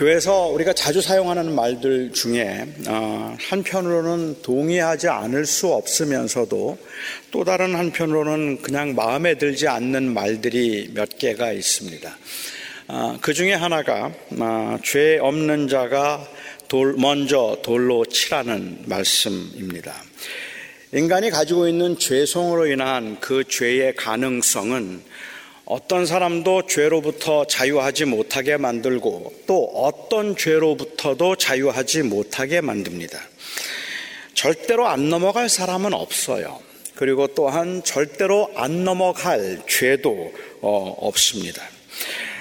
교회에서 우리가 자주 사용하는 말들 중에 어, 한편으로는 동의하지 않을 수 없으면서도 또 다른 한편으로는 그냥 마음에 들지 않는 말들이 몇 개가 있습니다. 어, 그 중에 하나가 어, 죄 없는 자가 돌, 먼저 돌로 치라는 말씀입니다. 인간이 가지고 있는 죄성으로 인한 그 죄의 가능성은 어떤 사람도 죄로부터 자유하지 못하게 만들고 또 어떤 죄로부터도 자유하지 못하게 만듭니다. 절대로 안 넘어갈 사람은 없어요. 그리고 또한 절대로 안 넘어갈 죄도 어, 없습니다.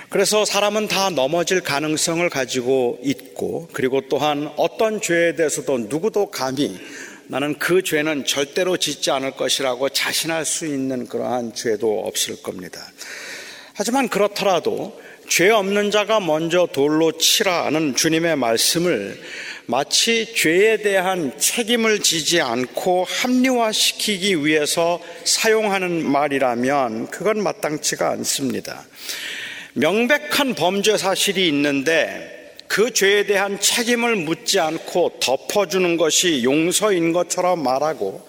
그래서 사람은 다 넘어질 가능성을 가지고 있고 그리고 또한 어떤 죄에 대해서도 누구도 감히 나는 그 죄는 절대로 짓지 않을 것이라고 자신할 수 있는 그러한 죄도 없을 겁니다. 하지만 그렇더라도 죄 없는 자가 먼저 돌로 치라는 주님의 말씀을 마치 죄에 대한 책임을 지지 않고 합리화시키기 위해서 사용하는 말이라면 그건 마땅치가 않습니다. 명백한 범죄 사실이 있는데 그 죄에 대한 책임을 묻지 않고 덮어주는 것이 용서인 것처럼 말하고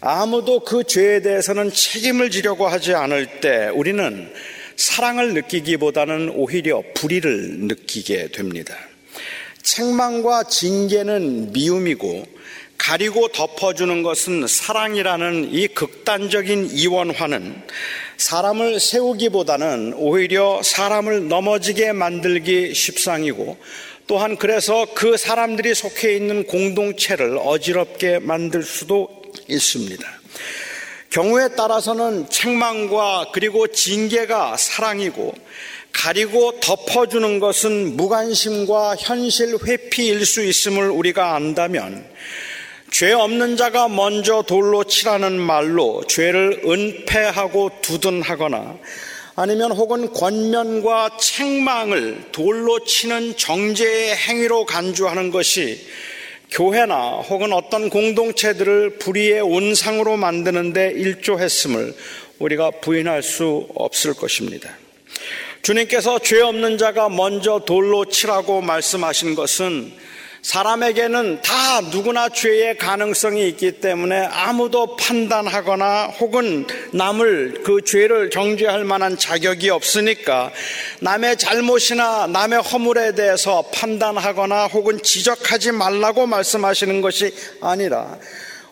아무도 그 죄에 대해서는 책임을 지려고 하지 않을 때 우리는 사랑을 느끼기보다는 오히려 불의를 느끼게 됩니다. 책망과 징계는 미움이고 가리고 덮어주는 것은 사랑이라는 이 극단적인 이원화는 사람을 세우기보다는 오히려 사람을 넘어지게 만들기 십상이고 또한 그래서 그 사람들이 속해 있는 공동체를 어지럽게 만들 수도 있습니다. 경우에 따라서는 책망과 그리고 징계가 사랑이고 가리고 덮어주는 것은 무관심과 현실 회피일 수 있음을 우리가 안다면 죄 없는 자가 먼저 돌로 치라는 말로 죄를 은폐하고 두둔하거나 아니면 혹은 권면과 책망을 돌로 치는 정죄의 행위로 간주하는 것이 교회나 혹은 어떤 공동체들을 불의의 온상으로 만드는데 일조했음을 우리가 부인할 수 없을 것입니다. 주님께서 죄 없는 자가 먼저 돌로 치라고 말씀하신 것은 사람에게는 다 누구나 죄의 가능성이 있기 때문에 아무도 판단하거나 혹은 남을 그 죄를 정죄할 만한 자격이 없으니까 남의 잘못이나 남의 허물에 대해서 판단하거나 혹은 지적하지 말라고 말씀하시는 것이 아니라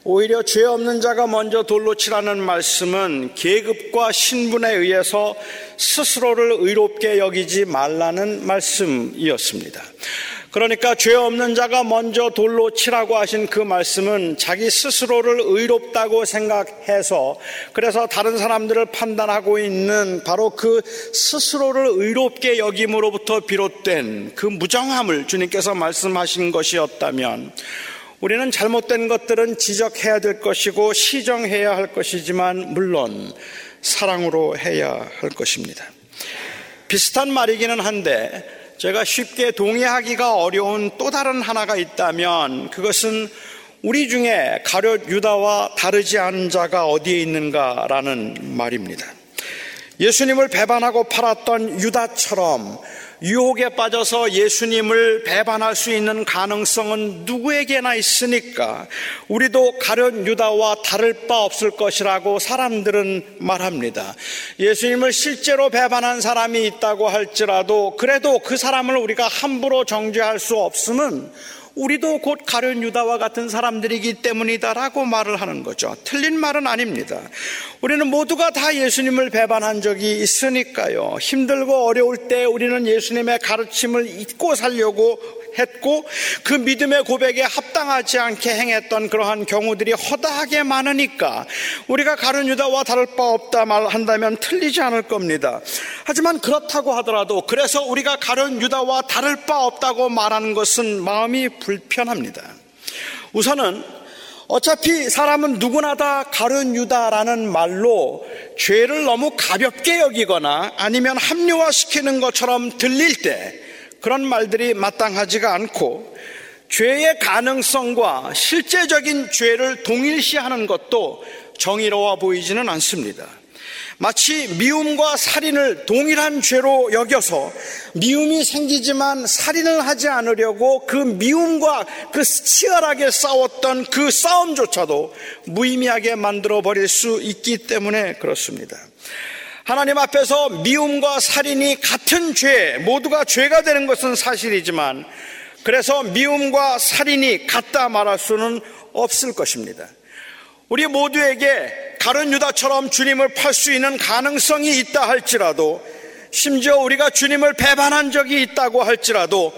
오히려 죄 없는 자가 먼저 돌로 치라는 말씀은 계급과 신분에 의해서 스스로를 의롭게 여기지 말라는 말씀이었습니다. 그러니까 죄 없는 자가 먼저 돌로 치라고 하신 그 말씀은 자기 스스로를 의롭다고 생각해서 그래서 다른 사람들을 판단하고 있는 바로 그 스스로를 의롭게 여김으로부터 비롯된 그 무정함을 주님께서 말씀하신 것이었다면 우리는 잘못된 것들은 지적해야 될 것이고 시정해야 할 것이지만 물론 사랑으로 해야 할 것입니다. 비슷한 말이기는 한데 제가 쉽게 동의하기가 어려운 또 다른 하나가 있다면 그것은 우리 중에 가룟 유다와 다르지 않은 자가 어디에 있는가라는 말입니다. 예수님을 배반하고 팔았던 유다처럼 유혹에 빠져서 예수님을 배반할 수 있는 가능성은 누구에게나 있으니까 우리도 가련 유다와 다를 바 없을 것이라고 사람들은 말합니다. 예수님을 실제로 배반한 사람이 있다고 할지라도 그래도 그 사람을 우리가 함부로 정죄할 수 없음은 우리도 곧 가련 유다와 같은 사람들이기 때문이다라고 말을 하는 거죠. 틀린 말은 아닙니다. 우리는 모두가 다 예수님을 배반한 적이 있으니까요. 힘들고 어려울 때 우리는 예수님의 가르침을 잊고 살려고 했고 그 믿음의 고백에 합당하지 않게 행했던 그러한 경우들이 허다하게 많으니까 우리가 가룟 유다와 다를 바 없다 말한다면 틀리지 않을 겁니다. 하지만 그렇다고 하더라도 그래서 우리가 가룟 유다와 다를 바 없다고 말하는 것은 마음이 불편합니다. 우선은 어차피 사람은 누구나 다 가룟 유다라는 말로 죄를 너무 가볍게 여기거나 아니면 합리화시키는 것처럼 들릴 때 그런 말들이 마땅하지가 않고 죄의 가능성과 실제적인 죄를 동일시하는 것도 정의로워 보이지는 않습니다. 마치 미움과 살인을 동일한 죄로 여겨서 미움이 생기지만 살인을 하지 않으려고 그 미움과 그 치열하게 싸웠던 그 싸움조차도 무의미하게 만들어 버릴 수 있기 때문에 그렇습니다. 하나님 앞에서 미움과 살인이 같은 죄, 모두가 죄가 되는 것은 사실이지만 그래서 미움과 살인이 같다 말할 수는 없을 것입니다. 우리 모두에게 가른 유다처럼 주님을 팔 수 있는 가능성이 있다 할지라도 심지어 우리가 주님을 배반한 적이 있다고 할지라도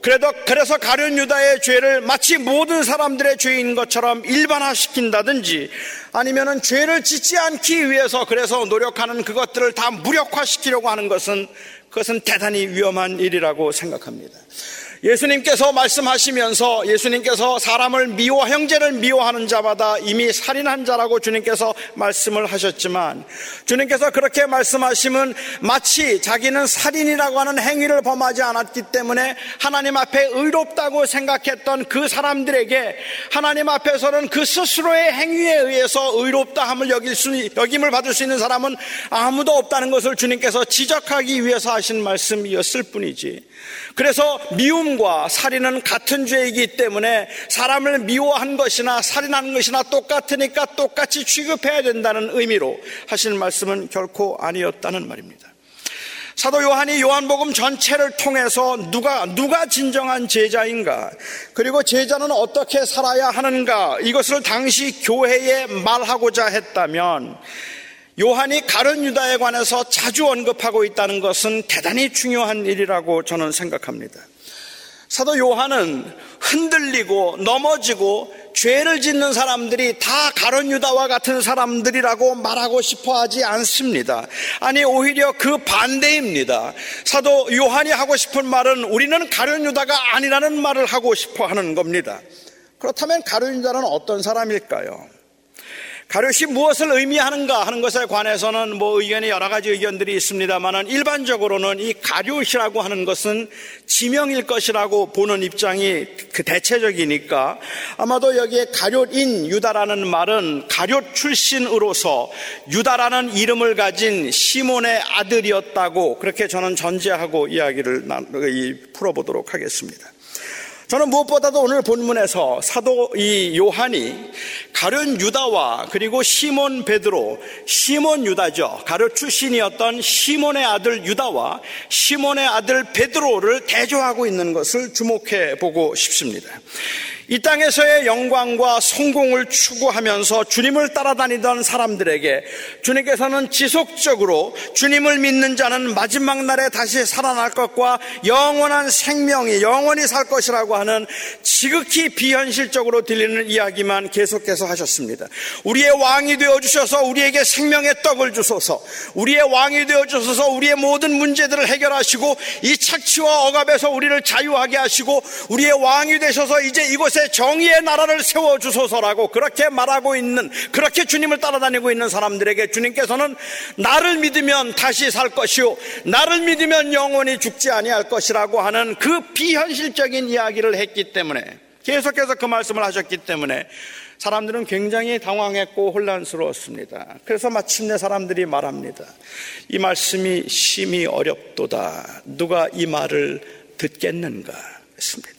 그래도 그래서 가룟 유다의 죄를 마치 모든 사람들의 죄인 것처럼 일반화시킨다든지 아니면은 죄를 짓지 않기 위해서 그래서 노력하는 그것들을 다 무력화시키려고 하는 것은 그것은 대단히 위험한 일이라고 생각합니다. 예수님께서 말씀하시면서 예수님께서 사람을 미워 형제를 미워하는 자마다 이미 살인한 자라고 주님께서 말씀을 하셨지만 주님께서 그렇게 말씀하시면 마치 자기는 살인이라고 하는 행위를 범하지 않았기 때문에 하나님 앞에 의롭다고 생각했던 그 사람들에게 하나님 앞에서는 그 스스로의 행위에 의해서 의롭다함을 여길 수 여김을 받을 수 있는 사람은 아무도 없다는 것을 주님께서 지적하기 위해서 하신 말씀이었을 뿐이지. 그래서 미움 과 살인은 같은 죄이기 때문에 사람을 미워한 것이나 살인하는 것이나 똑같으니까 똑같이 취급해야 된다는 의미로 하신 말씀은 결코 아니었다는 말입니다. 사도 요한이 요한복음 전체를 통해서 누가 누가 진정한 제자인가 그리고 제자는 어떻게 살아야 하는가 이것을 당시 교회에 말하고자 했다면 요한이 가른 유다에 관해서 자주 언급하고 있다는 것은 대단히 중요한 일이라고 저는 생각합니다. 사도 요한은 흔들리고 넘어지고 죄를 짓는 사람들이 다 가론 유다와 같은 사람들이라고 말하고 싶어 하지 않습니다. 아니, 오히려 그 반대입니다. 사도 요한이 하고 싶은 말은 우리는 가론 유다가 아니라는 말을 하고 싶어 하는 겁니다. 그렇다면 가론 유다는 어떤 사람일까요? 가룟이 무엇을 의미하는가 하는 것에 관해서는 뭐 의견이 여러 가지 의견들이 있습니다만은 일반적으로는 이 가룟이라고 하는 것은 지명일 것이라고 보는 입장이 그 대체적이니까 아마도 여기에 가룟인 유다라는 말은 가룟 출신으로서 유다라는 이름을 가진 시몬의 아들이었다고 그렇게 저는 전제하고 이야기를 풀어보도록 하겠습니다. 저는 무엇보다도 오늘 본문에서 사도 이 요한이 가룟 유다와 그리고 시몬 베드로, 시몬 유다죠. 가룟 출신이었던 시몬의 아들 유다와 시몬의 아들 베드로를 대조하고 있는 것을 주목해 보고 싶습니다. 이 땅에서의 영광과 성공을 추구하면서 주님을 따라다니던 사람들에게 주님께서는 지속적으로 주님을 믿는 자는 마지막 날에 다시 살아날 것과 영원한 생명이 영원히 살 것이라고 하는 지극히 비현실적으로 들리는 이야기만 계속해서 하셨습니다. 우리의 왕이 되어 주셔서 우리에게 생명의 떡을 주소서. 우리의 왕이 되어 주셔서 우리의 모든 문제들을 해결하시고 이 착취와 억압에서 우리를 자유하게 하시고 우리의 왕이 되셔서 이제 이곳에 이곳에 정의의 나라를 세워 주소서라고 그렇게 말하고 있는 그렇게 주님을 따라다니고 있는 사람들에게 주님께서는 나를 믿으면 다시 살 것이요 나를 믿으면 영원히 죽지 아니할 것이라고 하는 그 비현실적인 이야기를 했기 때문에 계속해서 그 말씀을 하셨기 때문에 사람들은 굉장히 당황했고 혼란스러웠습니다. 그래서 마침내 사람들이 말합니다. 이 말씀이 심히 어렵도다. 누가 이 말을 듣겠는가 했습니다.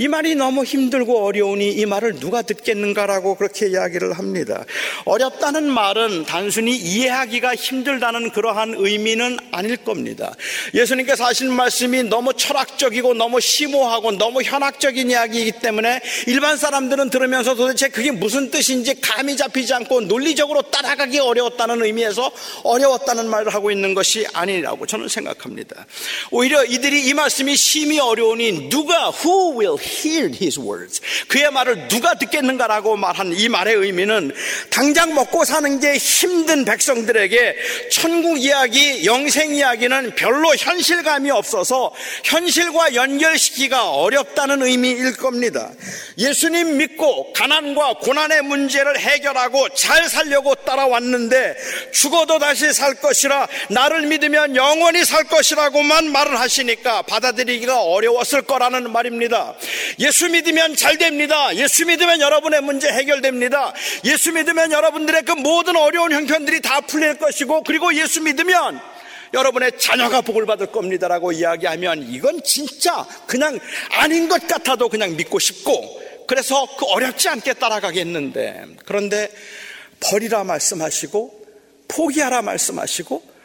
이 말이 너무 힘들고 어려우니 이 말을 누가 듣겠는가라고 그렇게 이야기를 합니다. 어렵다는 말은 단순히 이해하기가 힘들다는 그러한 의미는 아닐 겁니다. 예수님께서 하신 말씀이 너무 철학적이고 너무 심오하고 너무 현학적인 이야기이기 때문에 일반 사람들은 들으면서 도대체 그게 무슨 뜻인지 감이 잡히지 않고 논리적으로 따라가기 어려웠다는 의미에서 어려웠다는 말을 하고 있는 것이 아니라고 저는 생각합니다. 오히려 이들이 이 말씀이 심히 어려우니 누가 who will hear his words. 그의 말을 누가 듣겠는가라고 말한 이 말의 의미는 당장 먹고 사는 게 힘든 백성들에게 천국 이야기, 영생 이야기는 별로 현실감이 없어서 현실과 연결시키기가 어렵다는 의미일 겁니다. 예수님 믿고 가난과 고난의 문제를 해결하고 잘 살려고 따라왔는데 죽어도 다시 살 것이라 나를 믿으면 영원히 살 것이라고만 말을 하시니까 받아들이기가 어려웠을 거라는 말입니다. 예수 믿으면 잘 됩니다. 예수 믿으면 여러분의 문제 해결됩니다. 예수 믿으면 여러분들의 그 모든 어려운 형편들이 다 풀릴 것이고 그리고 예수 믿으면 여러분의 자녀가 복을 받을 겁니다라고 이야기하면 이건 진짜 그냥 아닌 것 같아도 그냥 믿고 싶고 그래서 그 어렵지 않게 따라가겠는데 그런데 버리라 말씀하시고 포기하라 말씀하시고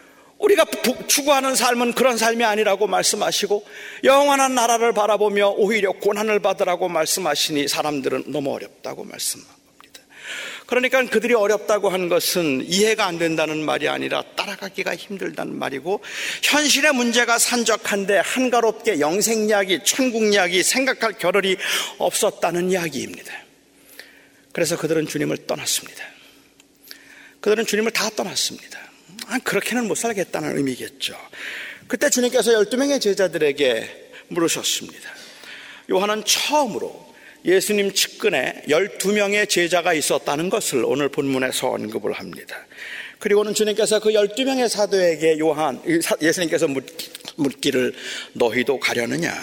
우리가 추구하는 삶은 그런 삶이 아니라고 말씀하시고 영원한 나라를 바라보며 오히려 고난을 받으라고 말씀하시니 사람들은 너무 어렵다고 말씀합니다. 그러니까 그들이 어렵다고 한 것은 이해가 안 된다는 말이 아니라 따라가기가 힘들다는 말이고 현실의 문제가 산적한데 한가롭게 영생 이야기, 천국 이야기 생각할 겨를이 없었다는 이야기입니다. 그래서 그들은 주님을 떠났습니다. 그들은 주님을 다 떠났습니다. 아, 그렇게는 못 살겠다는 의미겠죠. 그때 주님께서 12명의 제자들에게 물으셨습니다. 요한은 처음으로 예수님 측근에 12명의 제자가 있었다는 것을 오늘 본문에서 언급을 합니다. 그리고는 주님께서 그 12명의 사도에게 요한, 예수님께서 묻기를 너희도 가려느냐?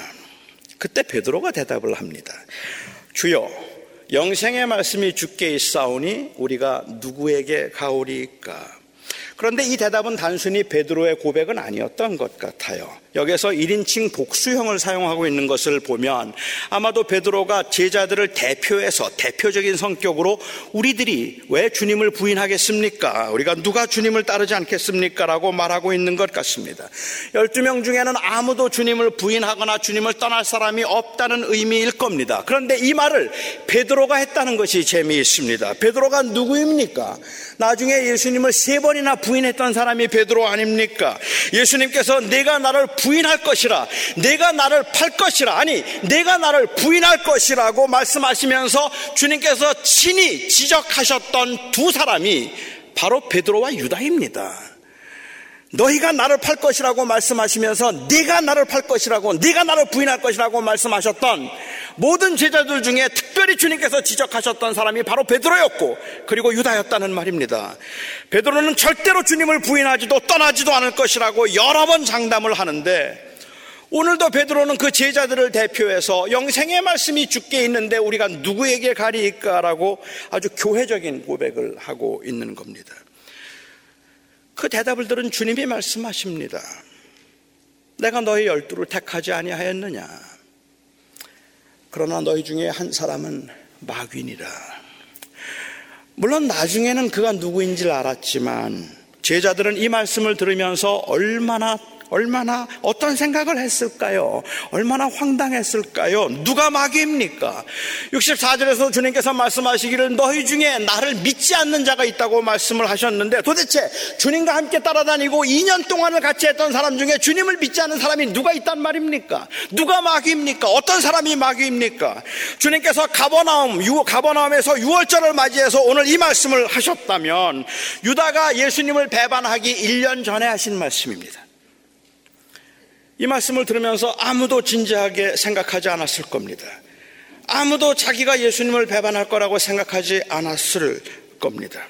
그때 베드로가 대답을 합니다. 주여, 영생의 말씀이 주께 있사오니 우리가 누구에게 가오리까? 그런데 이 대답은 단순히 베드로의 고백은 아니었던 것 같아요. 여기서 1인칭 복수형을 사용하고 있는 것을 보면 아마도 베드로가 제자들을 대표해서 대표적인 성격으로 우리들이 왜 주님을 부인하겠습니까? 우리가 누가 주님을 따르지 않겠습니까? 라고 말하고 있는 것 같습니다. 12명 중에는 아무도 주님을 부인하거나 주님을 떠날 사람이 없다는 의미일 겁니다. 그런데 이 말을 베드로가 했다는 것이 재미있습니다. 베드로가 누구입니까? 나중에 예수님을 세 번이나 부인했던 사람이 베드로 아닙니까? 예수님께서 내가 나를 부인할 것이라 내가 나를 팔 것이라 아니 내가 나를 부인할 것이라고 말씀하시면서 주님께서 친히 지적하셨던 두 사람이 바로 베드로와 유다입니다. 너희가 나를 팔 것이라고 말씀하시면서 네가 나를 팔 것이라고 네가 나를 부인할 것이라고 말씀하셨던 모든 제자들 중에 특별히 주님께서 지적하셨던 사람이 바로 베드로였고 그리고 유다였다는 말입니다. 베드로는 절대로 주님을 부인하지도 떠나지도 않을 것이라고 여러 번 장담을 하는데 오늘도 베드로는 그 제자들을 대표해서 영생의 말씀이 죽게 있는데 우리가 누구에게 가리일까라고 아주 교회적인 고백을 하고 있는 겁니다. 그 대답을 들은 주님이 말씀하십니다. 내가 너희 열두를 택하지 아니하였느냐? 그러나 너희 중에 한 사람은 마귀니라. 물론 나중에는 그가 누구인지를 알았지만 제자들은 이 말씀을 들으면서 얼마나 얼마나 어떤 생각을 했을까요? 얼마나 황당했을까요? 누가 마귀입니까? 64절에서 주님께서 말씀하시기를 너희 중에 나를 믿지 않는 자가 있다고 말씀을 하셨는데 도대체 주님과 함께 따라다니고 2년 동안을 같이 했던 사람 중에 주님을 믿지 않는 사람이 누가 있단 말입니까? 누가 마귀입니까? 어떤 사람이 마귀입니까? 주님께서 가버나움, 유, 가버나움에서 6월절을 맞이해서 오늘 이 말씀을 하셨다면 유다가 예수님을 배반하기 1년 전에 하신 말씀입니다. 이 말씀을 들으면서 아무도 진지하게 생각하지 않았을 겁니다. 아무도 자기가 예수님을 배반할 거라고 생각하지 않았을 겁니다.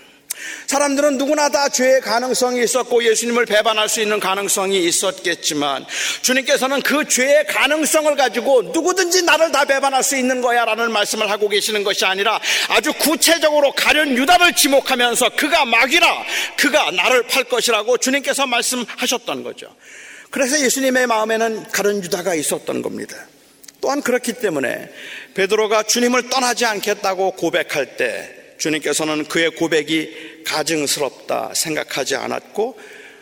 사람들은 누구나 다 죄의 가능성이 있었고 예수님을 배반할 수 있는 가능성이 있었겠지만 주님께서는 그 죄의 가능성을 가지고 누구든지 나를 다 배반할 수 있는 거야 라는 말씀을 하고 계시는 것이 아니라 아주 구체적으로 가련 유다를 지목하면서 그가 막이라 그가 나를 팔 것이라고 주님께서 말씀하셨던 거죠. 그래서 예수님의 마음에는 가른 유다가 있었던 겁니다. 또한 그렇기 때문에 베드로가 주님을 떠나지 않겠다고 고백할 때 주님께서는 그의 고백이 가증스럽다 생각하지 않았고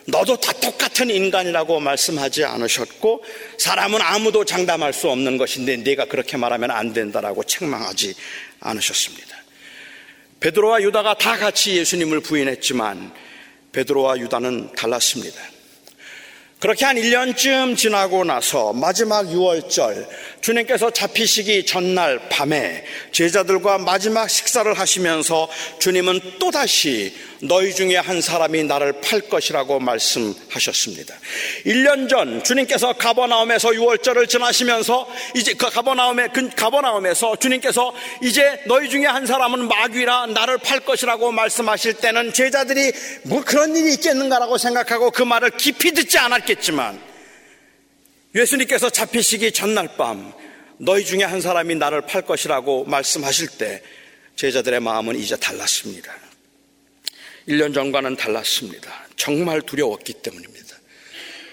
너도 다 똑같은 인간이라고 말씀하지 않으셨고 사람은 아무도 장담할 수 없는 것인데 네가 그렇게 말하면 안 된다라고 책망하지 않으셨습니다. 베드로와 유다가 다 같이 예수님을 부인했지만 베드로와 유다는 달랐습니다. 그렇게 한 1년쯤 지나고 나서 마지막 6월절 주님께서 잡히시기 전날 밤에 제자들과 마지막 식사를 하시면서 주님은 또다시 너희 중에 한 사람이 나를 팔 것이라고 말씀하셨습니다. 1년 전 주님께서 가버나움에서 6월절을 지나시면서 이제 그 가버나움에 그 가버나움에서 주님께서 이제 너희 중에 한 사람은 마귀라 나를 팔 것이라고 말씀하실 때는 제자들이 뭐 그런 일이 있겠는가라고 생각하고 그 말을 깊이 듣지 않았겠지만 예수님께서 잡히시기 전날 밤 너희 중에 한 사람이 나를 팔 것이라고 말씀하실 때 제자들의 마음은 이제 달랐습니다. 1년 전과는 달랐습니다. 정말 두려웠기 때문입니다.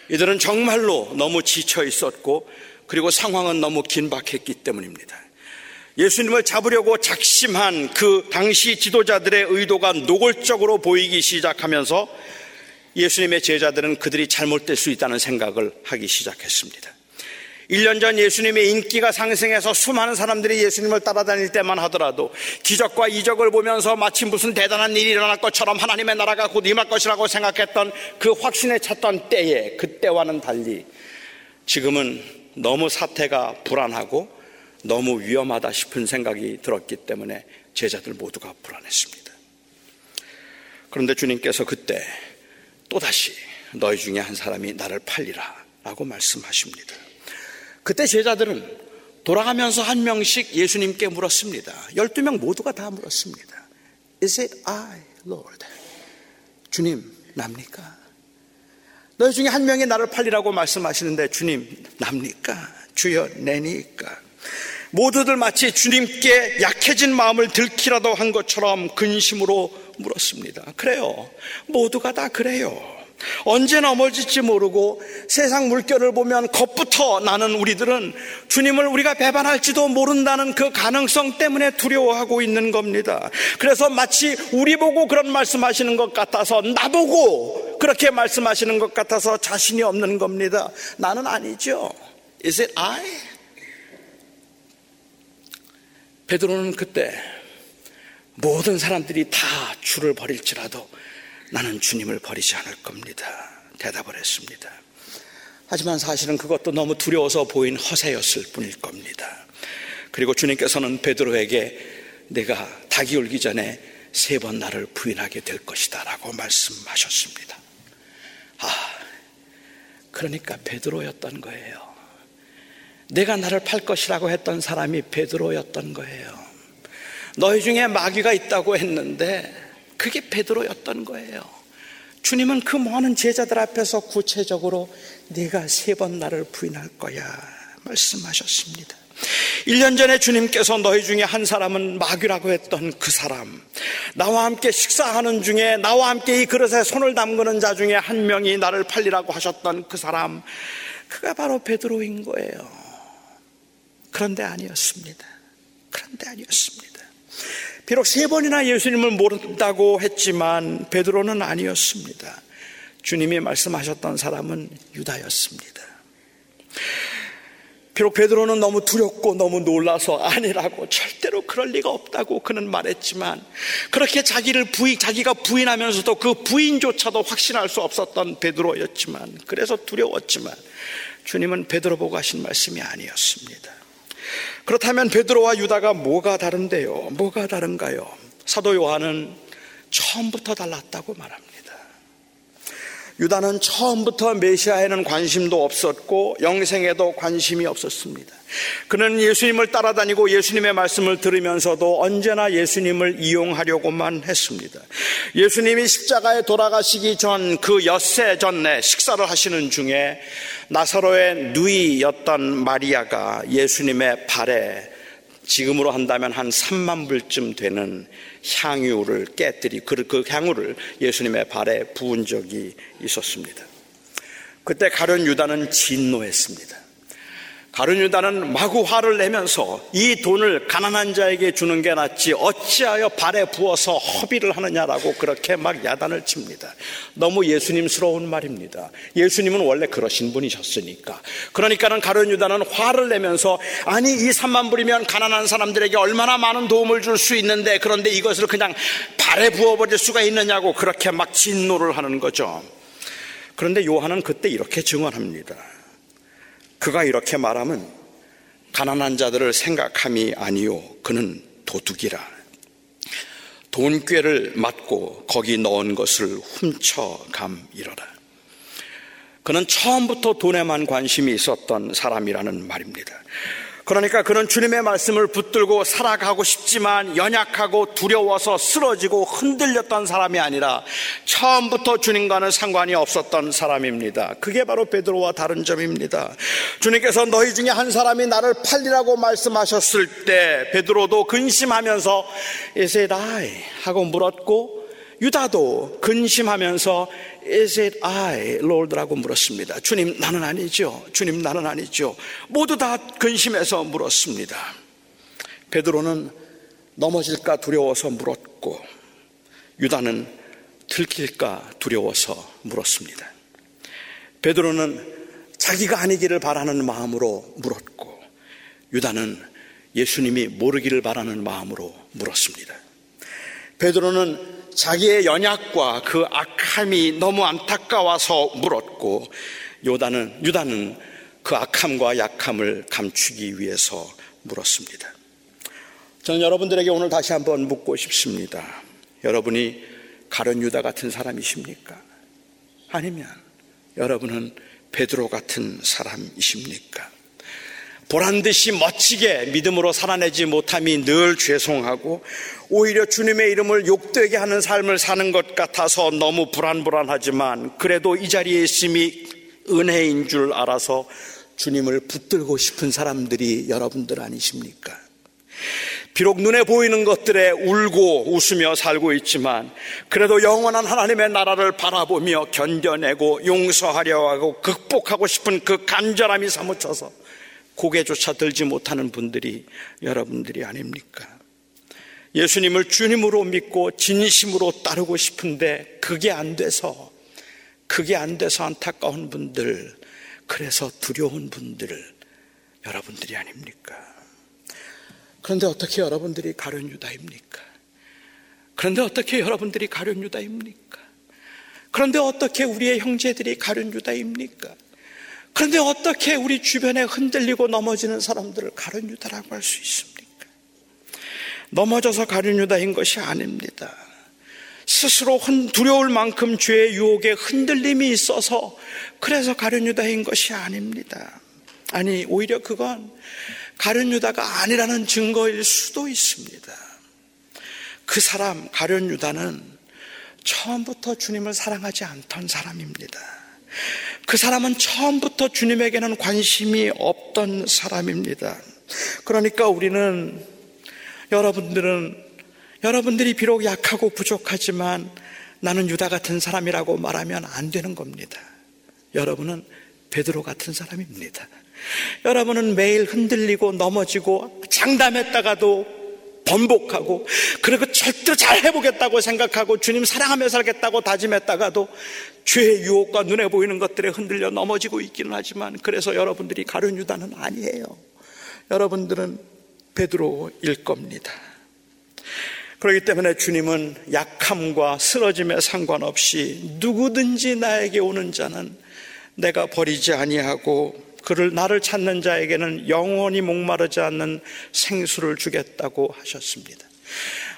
이들은 정말로 너무 지쳐 있었고 그리고 상황은 너무 긴박했기 때문입니다. 예수님을 잡으려고 작심한 그 당시 지도자들의 의도가 노골적으로 보이기 시작하면서 예수님의 제자들은 그들이 잘못될 수 있다는 생각을 하기 시작했습니다. 1년 전 예수님의 인기가 상승해서 수많은 사람들이 예수님을 따라다닐 때만 하더라도 기적과 이적을 보면서 마치 무슨 대단한 일이 일어날 것처럼 하나님의 나라가 곧 임할 것이라고 생각했던 그 확신에 찼던 때에 그때와는 달리 지금은 너무 사태가 불안하고 너무 위험하다 싶은 생각이 들었기 때문에 제자들 모두가 불안했습니다. 그런데 주님께서 그때 또다시 너희 중에 한 사람이 나를 팔리라 라고 말씀하십니다. 그때 제자들은 돌아가면서 한 명씩 예수님께 물었습니다. 12명 모두가 다 물었습니다. Is it I, Lord? 주님, 납니까? 너희 중에 한 명이 나를 팔리라고 말씀하시는데 주님, 납니까? 주여, 내니까? 모두들 마치 주님께 약해진 마음을 들키라도 한 것처럼 근심으로 물었습니다. 그래요. 모두가 다 그래요. 언제 넘어질지 모르고 세상 물결을 보면 겁부터 나는 우리들은 주님을 우리가 배반할지도 모른다는 그 가능성 때문에 두려워하고 있는 겁니다. 그래서 마치 우리 보고 그런 말씀하시는 것 같아서 나보고 그렇게 말씀하시는 것 같아서 자신이 없는 겁니다. 나는 아니죠. Is it I? 베드로는 그때 모든 사람들이 다 주를 버릴지라도 나는 주님을 버리지 않을 겁니다. 대답을 했습니다. 하지만 사실은 그것도 너무 두려워서 보인 허세였을 뿐일 겁니다. 그리고 주님께서는 베드로에게 내가 닭이 울기 전에 세 번 나를 부인하게 될 것이다 라고 말씀하셨습니다. 아, 그러니까 베드로였던 거예요. 내가 나를 팔 것이라고 했던 사람이 베드로였던 거예요. 너희 중에 마귀가 있다고 했는데 그게 베드로였던 거예요. 주님은 그 많은 제자들 앞에서 구체적으로 네가 세 번 나를 부인할 거야 말씀하셨습니다. 1년 전에 주님께서 너희 중에 한 사람은 마귀라고 했던 그 사람, 나와 함께 식사하는 중에 나와 함께 이 그릇에 손을 담그는 자 중에 한 명이 나를 팔리라고 하셨던 그 사람, 그가 바로 베드로인 거예요. 그런데 아니었습니다. 그런데 아니었습니다. 비록 세 번이나 예수님을 모른다고 했지만 베드로는 아니었습니다. 주님이 말씀하셨던 사람은 유다였습니다. 비록 베드로는 너무 두렵고 너무 놀라서 아니라고 절대로 그럴 리가 없다고 그는 말했지만 그렇게 자기를 부인 자기가 부인하면서도 그 부인조차도 확신할 수 없었던 베드로였지만 그래서 두려웠지만 주님은 베드로 보고 하신 말씀이 아니었습니다. 그렇다면 베드로와 유다가 뭐가 다른데요? 뭐가 다른가요? 사도 요한은 처음부터 달랐다고 말합니다. 유다는 처음부터 메시아에는 관심도 없었고 영생에도 관심이 없었습니다. 그는 예수님을 따라다니고 예수님의 말씀을 들으면서도 언제나 예수님을 이용하려고만 했습니다. 예수님이 십자가에 돌아가시기 전 그 엿새 전에 식사를 하시는 중에 나사로의 누이였던 마리아가 예수님의 발에 지금으로 한다면 한 3만 불쯤 되는 향유를 깨뜨리 그, 그 향유를 예수님의 발에 부은 적이 있었습니다. 그때 가룟 유다는 진노했습니다. 가룟 유다는 마구 화를 내면서 이 돈을 가난한 자에게 주는 게 낫지 어찌하여 발에 부어서 허비를 하느냐라고 그렇게 막 야단을 칩니다. 너무 예수님스러운 말입니다. 예수님은 원래 그러신 분이셨으니까. 그러니까는 가룟 유다는 화를 내면서 아니 이 3만 불이면 가난한 사람들에게 얼마나 많은 도움을 줄 수 있는데 그런데 이것을 그냥 발에 부어버릴 수가 있느냐고 그렇게 막 진노를 하는 거죠. 그런데 요한은 그때 이렇게 증언합니다. 그가 이렇게 말하면 가난한 자들을 생각함이 아니요 그는 도둑이라. 돈꾀를 맞고 거기 넣은 것을 훔쳐감이러라. 그는 처음부터 돈에만 관심이 있었던 사람이라는 말입니다 그러니까 그는 주님의 말씀을 붙들고 살아가고 싶지만 연약하고 두려워서 쓰러지고 흔들렸던 사람이 아니라 처음부터 주님과는 상관이 없었던 사람입니다. 그게 바로 베드로와 다른 점입니다. 주님께서 너희 중에 한 사람이 나를 팔리라고 말씀하셨을 때 베드로도 근심하면서 Is it I? 하고 물었고 유다도 근심하면서 Is it I, Lord라고 물었습니다. 주님, 나는 아니죠. 주님, 나는 아니죠. 모두 다 근심해서 물었습니다. 베드로는 넘어질까 두려워서 물었고, 유다는 들킬까 두려워서 물었습니다. 베드로는 자기가 아니기를 바라는 마음으로 물었고, 유다는 예수님이 모르기를 바라는 마음으로 물었습니다. 베드로는 자기의 연약과 그 악함이 너무 안타까워서 물었고 요다는 유다는 그 악함과 약함을 감추기 위해서 물었습니다. 저는 여러분들에게 오늘 다시 한번 묻고 싶습니다. 여러분이 가련 유다 같은 사람이십니까? 아니면 여러분은 베드로 같은 사람이십니까? 보란 듯이 멋지게 믿음으로 살아내지 못함이 늘 죄송하고 오히려 주님의 이름을 욕되게 하는 삶을 사는 것 같아서 너무 불안불안하지만 그래도 이 자리에 있음이 은혜인 줄 알아서 주님을 붙들고 싶은 사람들이 여러분들 아니십니까? 비록 눈에 보이는 것들에 울고 웃으며 살고 있지만 그래도 영원한 하나님의 나라를 바라보며 견뎌내고 용서하려 하고 극복하고 싶은 그 간절함이 사무쳐서 고개조차 들지 못하는 분들이 여러분들이 아닙니까? 예수님을 주님으로 믿고 진심으로 따르고 싶은데 그게 안 돼서 그게 안 돼서 안타까운 분들 그래서 두려운 분들 여러분들이 아닙니까? 그런데 어떻게 여러분들이 가련 유다입니까? 그런데 어떻게 여러분들이 가련 유다입니까? 그런데 어떻게 우리의 형제들이 가련 유다입니까? 그런데 어떻게 우리 주변에 흔들리고 넘어지는 사람들을 가련 유다라고 할 수 있습니까? 넘어져서 가련 유다인 것이 아닙니다. 스스로 두려울 만큼 죄의 유혹에 흔들림이 있어서 그래서 가련 유다인 것이 아닙니다. 아니 오히려 그건 가련 유다가 아니라는 증거일 수도 있습니다. 그 사람 가련 유다는 처음부터 주님을 사랑하지 않던 사람입니다. 그 사람은 처음부터 주님에게는 관심이 없던 사람입니다. 그러니까 우리는 여러분들은 여러분들이 비록 약하고 부족하지만 나는 유다 같은 사람이라고 말하면 안 되는 겁니다. 여러분은 베드로 같은 사람입니다. 여러분은 매일 흔들리고 넘어지고 장담했다가도 번복하고 그리고 절대 잘 해보겠다고 생각하고 주님 사랑하며 살겠다고 다짐했다가도 죄의 유혹과 눈에 보이는 것들에 흔들려 넘어지고 있기는 하지만 그래서 여러분들이 가룟 유다는 아니에요. 여러분들은 베드로일 겁니다. 그렇기 때문에 주님은 약함과 쓰러짐에 상관없이 누구든지 나에게 오는 자는 내가 버리지 아니하고 그를 나를 찾는 자에게는 영원히 목마르지 않는 생수를 주겠다고 하셨습니다.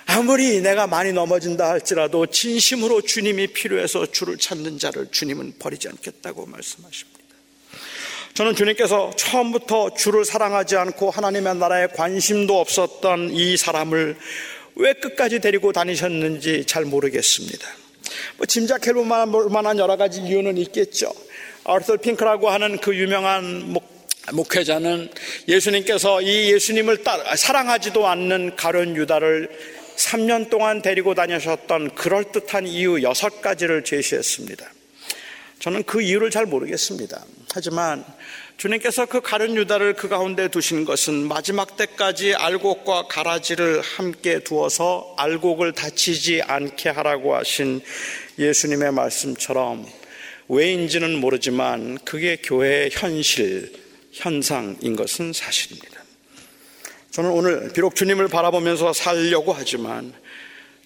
아무리 내가 많이 넘어진다 할지라도 진심으로 주님이 필요해서 주를 찾는 자를 주님은 버리지 않겠다고 말씀하십니다. 저는 주님께서 처음부터 주를 사랑하지 않고 하나님의 나라에 관심도 없었던 이 사람을 왜 끝까지 데리고 다니셨는지 잘 모르겠습니다. 뭐 짐작해 볼 만한 여러 가지 이유는 있겠죠. 아르털 핑크라고 하는 그 유명한 목, 목회자는 예수님께서 이 예수님을 따, 사랑하지도 않는 가련 유다를 3년 동안 데리고 다니셨던 그럴듯한 이유 여섯 가지를 제시했습니다. 저는 그 이유를 잘 모르겠습니다. 하지만 주님께서 그 가련 유다를 그 가운데 두신 것은 마지막 때까지 알곡과 가라지를 함께 두어서 알곡을 다치지 않게 하라고 하신 예수님의 말씀처럼 왜인지는 모르지만 그게 교회의 현실, 현상인 것은 사실입니다. 저는 오늘 비록 주님을 바라보면서 살려고 하지만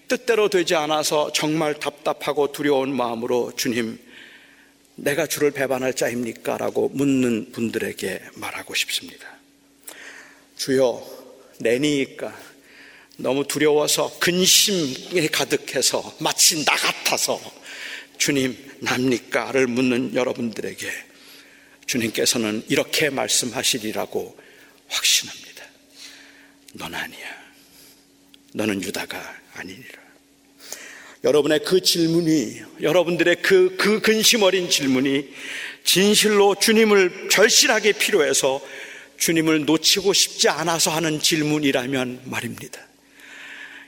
뜻대로 되지 않아서 정말 답답하고 두려운 마음으로 주님, 내가 주를 배반할 자입니까? 라고 묻는 분들에게 말하고 싶습니다. 주여, 내니까 너무 두려워서 근심에 가득해서 마치 나 같아서 주님, 납니까? 를 묻는 여러분들에게 주님께서는 이렇게 말씀하시리라고 확신합니다. 넌 아니야. 너는 유다가 아니니라. 여러분의 그 질문이, 여러분들의 그, 그 근심 어린 질문이 진실로 주님을 절실하게 필요해서 주님을 놓치고 싶지 않아서 하는 질문이라면 말입니다.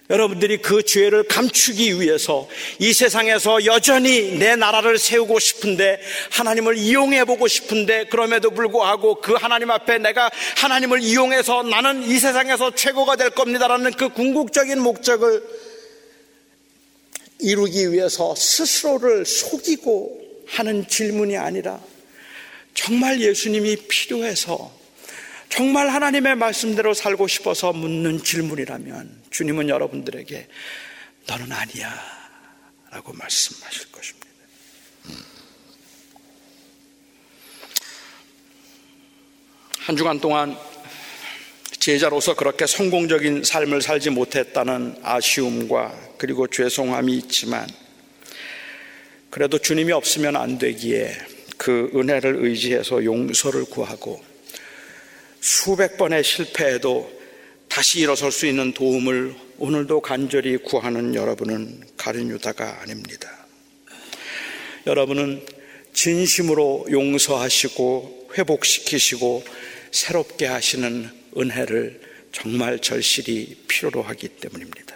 여러분들이 그 죄를 감추기 위해서 이 세상에서 여전히 내 나라를 세우고 싶은데 하나님을 이용해 보고 싶은데 그럼에도 불구하고 그 하나님 앞에 내가 하나님을 이용해서 나는 이 세상에서 최고가 될 겁니다라는 그 궁극적인 목적을 이루기 위해서 스스로를 속이고 하는 질문이 아니라 정말 예수님이 필요해서 정말 하나님의 말씀대로 살고 싶어서 묻는 질문이라면 주님은 여러분들에게 너는 아니야 라고 말씀하실 것입니다. 한 주간 동안 제자로서 그렇게 성공적인 삶을 살지 못했다는 아쉬움과 그리고 죄송함이 있지만 그래도 주님이 없으면 안 되기에 그 은혜를 의지해서 용서를 구하고 수백 번의 실패에도 다시 일어설 수 있는 도움을 오늘도 간절히 구하는 여러분은 가린 유다가 아닙니다. 여러분은 진심으로 용서하시고 회복시키시고 새롭게 하시는 은혜를 정말 절실히 필요로 하기 때문입니다.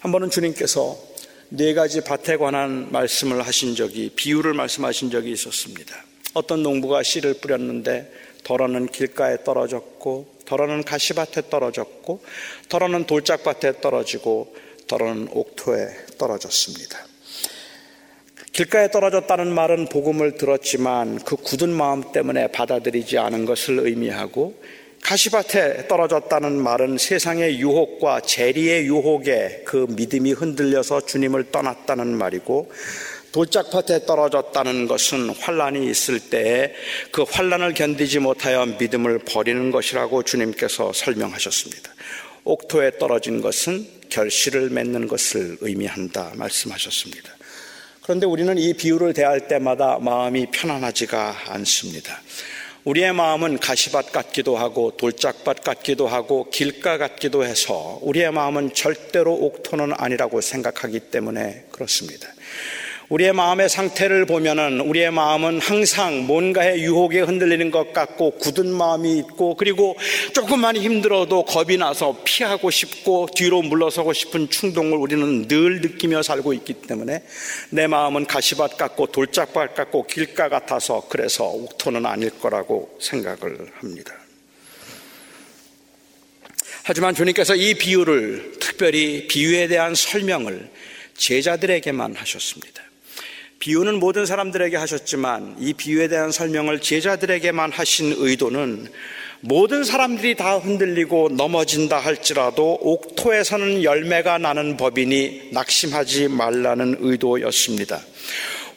한 번은 주님께서 네 가지 밭에 관한 말씀을 하신 적이, 비유를 말씀하신 적이 있었습니다. 어떤 농부가 씨를 뿌렸는데 덜어는 길가에 떨어졌고 덜어는 가시밭에 떨어졌고 덜어는 돌짝밭에 떨어지고 덜어는 옥토에 떨어졌습니다. 길가에 떨어졌다는 말은 복음을 들었지만 그 굳은 마음 때문에 받아들이지 않은 것을 의미하고 가시밭에 떨어졌다는 말은 세상의 유혹과 재리의 유혹에 그 믿음이 흔들려서 주님을 떠났다는 말이고 돌짝밭에 떨어졌다는 것은 환란이 있을 때에 그 환란을 견디지 못하여 믿음을 버리는 것이라고 주님께서 설명하셨습니다. 옥토에 떨어진 것은 결실을 맺는 것을 의미한다 말씀하셨습니다. 그런데 우리는 이 비유를 대할 때마다 마음이 편안하지가 않습니다. 우리의 마음은 가시밭 같기도 하고 돌짝밭 같기도 하고 길가 같기도 해서 우리의 마음은 절대로 옥토는 아니라고 생각하기 때문에 그렇습니다. 우리의 마음의 상태를 보면은 우리의 마음은 항상 뭔가의 유혹에 흔들리는 것 같고 굳은 마음이 있고 그리고 조금만 힘들어도 겁이 나서 피하고 싶고 뒤로 물러서고 싶은 충동을 우리는 늘 느끼며 살고 있기 때문에 내 마음은 가시밭 같고 돌짝밭 같고 길가 같아서 그래서 옥토는 아닐 거라고 생각을 합니다. 하지만 주님께서 이 비유를 특별히 비유에 대한 설명을 제자들에게만 하셨습니다. 비유는 모든 사람들에게 하셨지만 이 비유에 대한 설명을 제자들에게만 하신 의도는 모든 사람들이 다 흔들리고 넘어진다 할지라도 옥토에서는 열매가 나는 법이니 낙심하지 말라는 의도였습니다.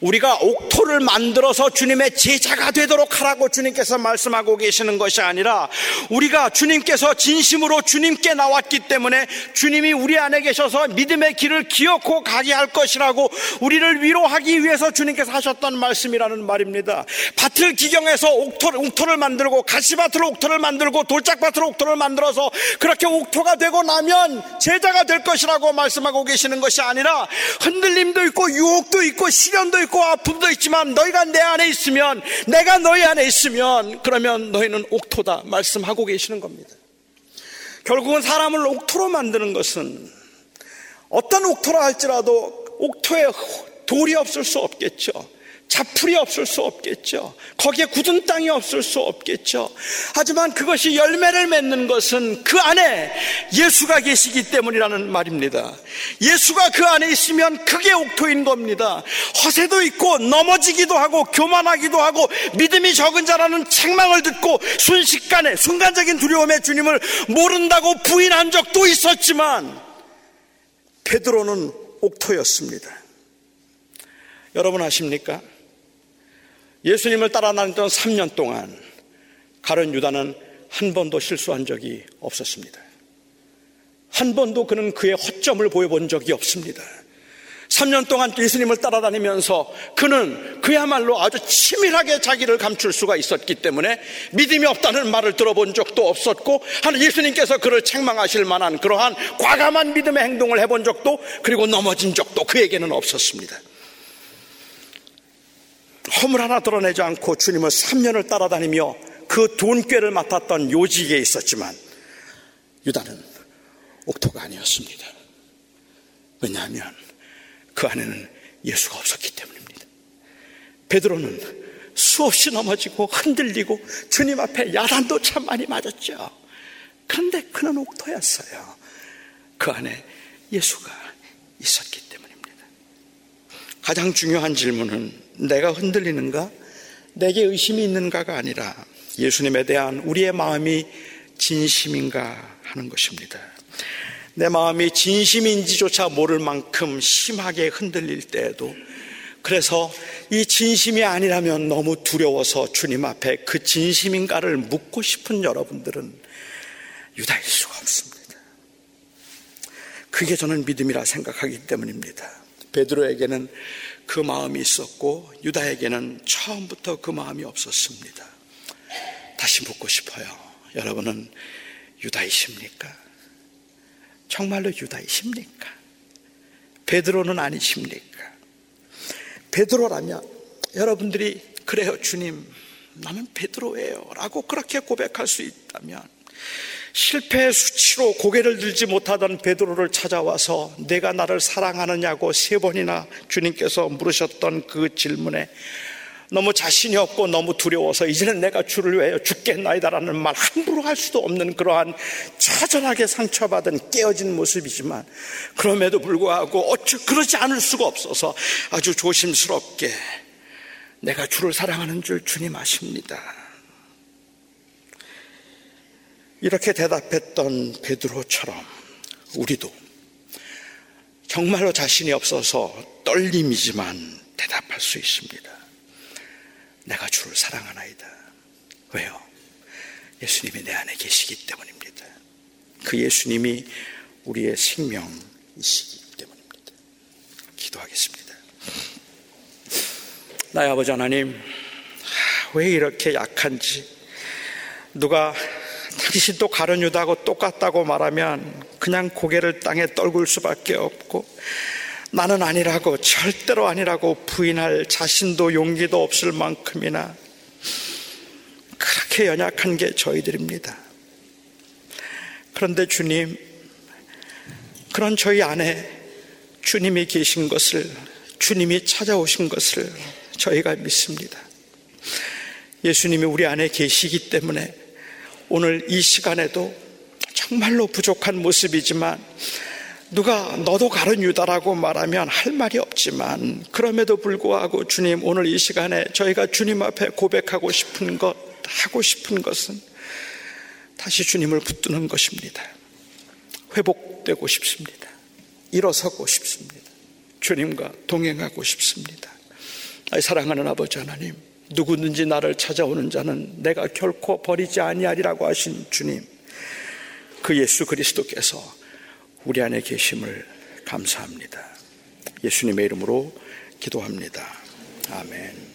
우리가 옥토를 만들어서 주님의 제자가 되도록 하라고 주님께서 말씀하고 계시는 것이 아니라 우리가 주님께서 진심으로 주님께 나왔기 때문에 주님이 우리 안에 계셔서 믿음의 길을 기억고 가게 할 것이라고 우리를 위로하기 위해서 주님께서 하셨던 말씀이라는 말입니다. 밭을 기경해서 옥토를, 옥토를 만들고 가시밭으로 옥토를 만들고 돌짝밭으로 옥토를 만들어서 그렇게 옥토가 되고 나면 제자가 될 것이라고 말씀하고 계시는 것이 아니라 흔들림도 있고 유혹도 있고 시련도 있고 아픔도 있지만 너희가 내 안에 있으면 내가 너희 안에 있으면 그러면 너희는 옥토다 말씀하고 계시는 겁니다. 결국은 사람을 옥토로 만드는 것은 어떤 옥토라 할지라도 옥토에 돌이 없을 수 없겠죠. 자풀이 없을 수 없겠죠. 거기에 굳은 땅이 없을 수 없겠죠. 하지만 그것이 열매를 맺는 것은 그 안에 예수가 계시기 때문이라는 말입니다. 예수가 그 안에 있으면 그게 옥토인 겁니다. 허세도 있고 넘어지기도 하고 교만하기도 하고 믿음이 적은 자라는 책망을 듣고 순식간에 순간적인 두려움에 주님을 모른다고 부인한 적도 있었지만 베드로는 옥토였습니다. 여러분 아십니까? 예수님을 따라 다녔던 3년 동안 가련 유다는 한 번도 실수한 적이 없었습니다. 한 번도 그는 그의 허점을 보여본 적이 없습니다. 3년 동안 예수님을 따라다니면서 그는 그야말로 아주 치밀하게 자기를 감출 수가 있었기 때문에 믿음이 없다는 말을 들어본 적도 없었고 하는 예수님께서 그를 책망하실 만한 그러한 과감한 믿음의 행동을 해본 적도 그리고 넘어진 적도 그에게는 없었습니다. 허물 하나 드러내지 않고 주님을 3년을 따라다니며 그 돈꾀를 맡았던 요직에 있었지만 유다는 옥토가 아니었습니다. 왜냐하면 그 안에는 예수가 없었기 때문입니다. 베드로는 수없이 넘어지고 흔들리고 주님 앞에 야단도 참 많이 맞았죠. 그런데 그는 옥토였어요. 그 안에 예수가 있었기 때문입니다. 가장 중요한 질문은 내가 흔들리는가? 내게 의심이 있는가가 아니라 예수님에 대한 우리의 마음이 진심인가 하는 것입니다. 내 마음이 진심인지조차 모를 만큼 심하게 흔들릴 때에도 그래서 이 진심이 아니라면 너무 두려워서 주님 앞에 그 진심인가를 묻고 싶은 여러분들은 유다일 수가 없습니다. 그게 저는 믿음이라 생각하기 때문입니다. 베드로에게는 그 마음이 있었고 유다에게는 처음부터 그 마음이 없었습니다. 다시 묻고 싶어요. 여러분은 유다이십니까? 정말로 유다이십니까? 베드로는 아니십니까? 베드로라면 여러분들이 그래요 주님 나는 베드로예요 라고 그렇게 고백할 수 있다면 실패의 수치로 고개를 들지 못하던 베드로를 찾아와서 내가 나를 사랑하느냐고 세 번이나 주님께서 물으셨던 그 질문에 너무 자신이 없고 너무 두려워서 이제는 내가 주를 위하여 죽겠나이다라는 말 함부로 할 수도 없는 그러한 처절하게 상처받은 깨어진 모습이지만 그럼에도 불구하고 어찌 그러지 않을 수가 없어서 아주 조심스럽게 내가 주를 사랑하는 줄 주님 아십니다. 이렇게 대답했던 베드로처럼 우리도 정말로 자신이 없어서 떨림이지만 대답할 수 있습니다. 내가 주를 사랑하나이다. 왜요? 예수님이 내 안에 계시기 때문입니다. 그 예수님이 우리의 생명이시기 때문입니다. 기도하겠습니다. 나의 아버지 하나님, 왜 이렇게 약한지, 누가 당신 도 가련 유다하고 똑같다고 말하면 그냥 고개를 땅에 떨굴 수밖에 없고, 나는 아니라고 절대로 아니라고 부인할 자신도 용기도 없을 만큼이나 그렇게 연약한 게 저희들입니다. 그런데 주님, 그런 저희 안에 주님이 계신 것을, 주님이 찾아오신 것을 저희가 믿습니다. 예수님이 우리 안에 계시기 때문에 오늘 이 시간에도 정말로 부족한 모습이지만 누가 너도 가른 유다라고 말하면 할 말이 없지만 그럼에도 불구하고 주님 오늘 이 시간에 저희가 주님 앞에 고백하고 싶은 것, 하고 싶은 것은 다시 주님을 붙드는 것입니다. 회복되고 싶습니다. 일어서고 싶습니다. 주님과 동행하고 싶습니다. 사랑하는 아버지 하나님, 누구든지 나를 찾아오는 자는 내가 결코 버리지 아니하리라고 하신 주님, 그 예수 그리스도께서 우리 안에 계심을 감사합니다. 예수님의 이름으로 기도합니다. 아멘.